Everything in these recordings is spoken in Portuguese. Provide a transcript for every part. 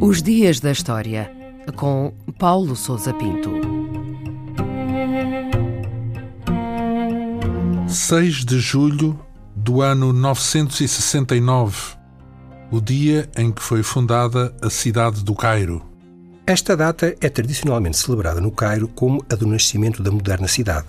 Os Dias da História, com Paulo Souza Pinto. 6 de julho do ano 969, o dia em que foi fundada a cidade do Cairo. Esta data é tradicionalmente celebrada no Cairo como a do nascimento da moderna cidade,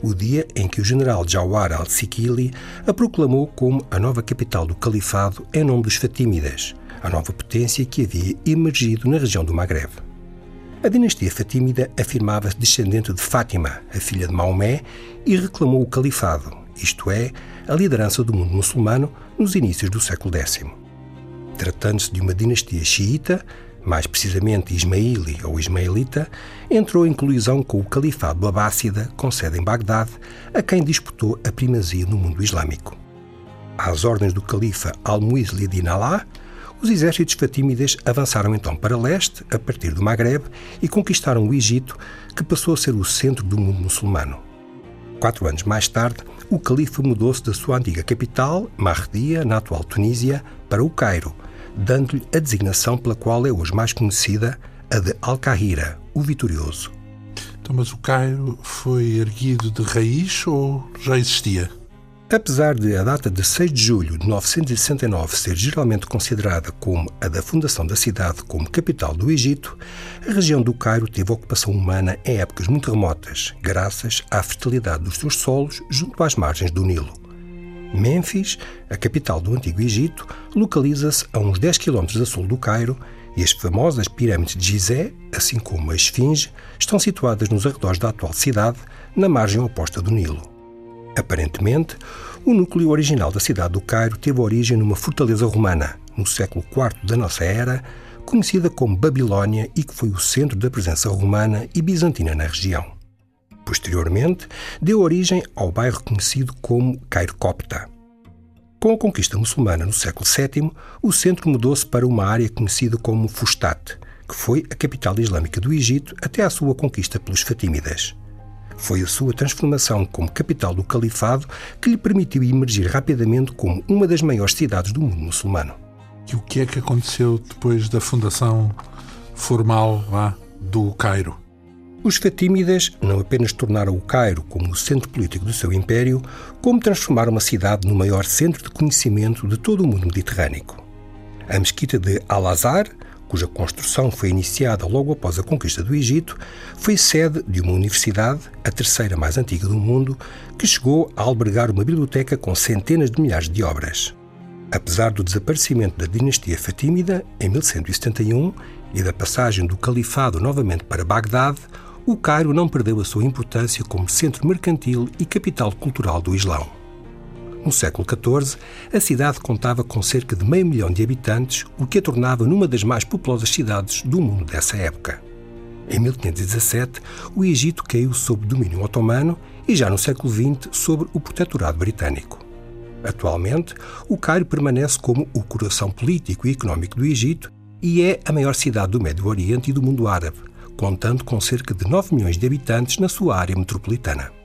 o dia em que o general Jawar al-Sikili a proclamou como a nova capital do califado em nome dos Fatímidas, a nova potência que havia emergido na região do Maghreb. A dinastia fatímida afirmava-se descendente de Fátima, a filha de Maomé, e reclamou o califado, isto é, a liderança do mundo muçulmano nos inícios do século X. Tratando-se de uma dinastia xiita, mais precisamente Ismaili ou Ismaelita, entrou em colisão com o Califado Abássida, com sede em Bagdade, a quem disputou a primazia no mundo islâmico. Às ordens do califa Al-Muizlidin Alá, os exércitos fatímidas avançaram então para leste, a partir do Maghreb, e conquistaram o Egito, que passou a ser o centro do mundo muçulmano. Quatro anos mais tarde, o califa mudou-se da sua antiga capital, Mahdia, na atual Tunísia, para o Cairo, dando-lhe a designação pela qual é hoje mais conhecida, a de Al-Kahira, o vitorioso. Então, mas o Cairo foi erguido de raiz ou já existia? Apesar de a data de 6 de julho de 969 ser geralmente considerada como a da fundação da cidade como capital do Egito, a região do Cairo teve ocupação humana em épocas muito remotas, graças à fertilidade dos seus solos junto às margens do Nilo. Mênfis, a capital do Antigo Egito, localiza-se a uns 10 km a sul do Cairo e as famosas pirâmides de Gizé, assim como a Esfinge, estão situadas nos arredores da atual cidade, na margem oposta do Nilo. Aparentemente, o núcleo original da cidade do Cairo teve origem numa fortaleza romana, no século IV da nossa era, conhecida como Babilônia e que foi o centro da presença romana e bizantina na região. Posteriormente, deu origem ao bairro conhecido como Cairo Copta. Com a conquista muçulmana no século VII, o centro mudou-se para uma área conhecida como Fustat, que foi a capital islâmica do Egito até à sua conquista pelos Fatímidas. Foi a sua transformação como capital do califado que lhe permitiu emergir rapidamente como uma das maiores cidades do mundo muçulmano. E o que é que aconteceu depois da fundação formal lá do Cairo? Os Fatímidas não apenas tornaram o Cairo como o centro político do seu império, como transformaram a cidade no maior centro de conhecimento de todo o mundo mediterrâneo. A mesquita de Al-Azhar, cuja construção foi iniciada logo após a conquista do Egito, foi sede de uma universidade, a terceira mais antiga do mundo, que chegou a albergar uma biblioteca com centenas de milhares de obras. Apesar do desaparecimento da dinastia Fatímida em 1171 e da passagem do califado novamente para Bagdade, o Cairo não perdeu a sua importância como centro mercantil e capital cultural do Islão. No século XIV, a cidade contava com cerca de meio milhão de habitantes, o que a tornava numa das mais populosas cidades do mundo dessa época. Em 1517, o Egito caiu sob domínio otomano e já no século XX sob o protetorado britânico. Atualmente, o Cairo permanece como o coração político e económico do Egito e é a maior cidade do Médio Oriente e do mundo árabe, contando com cerca de 9 milhões de habitantes na sua área metropolitana.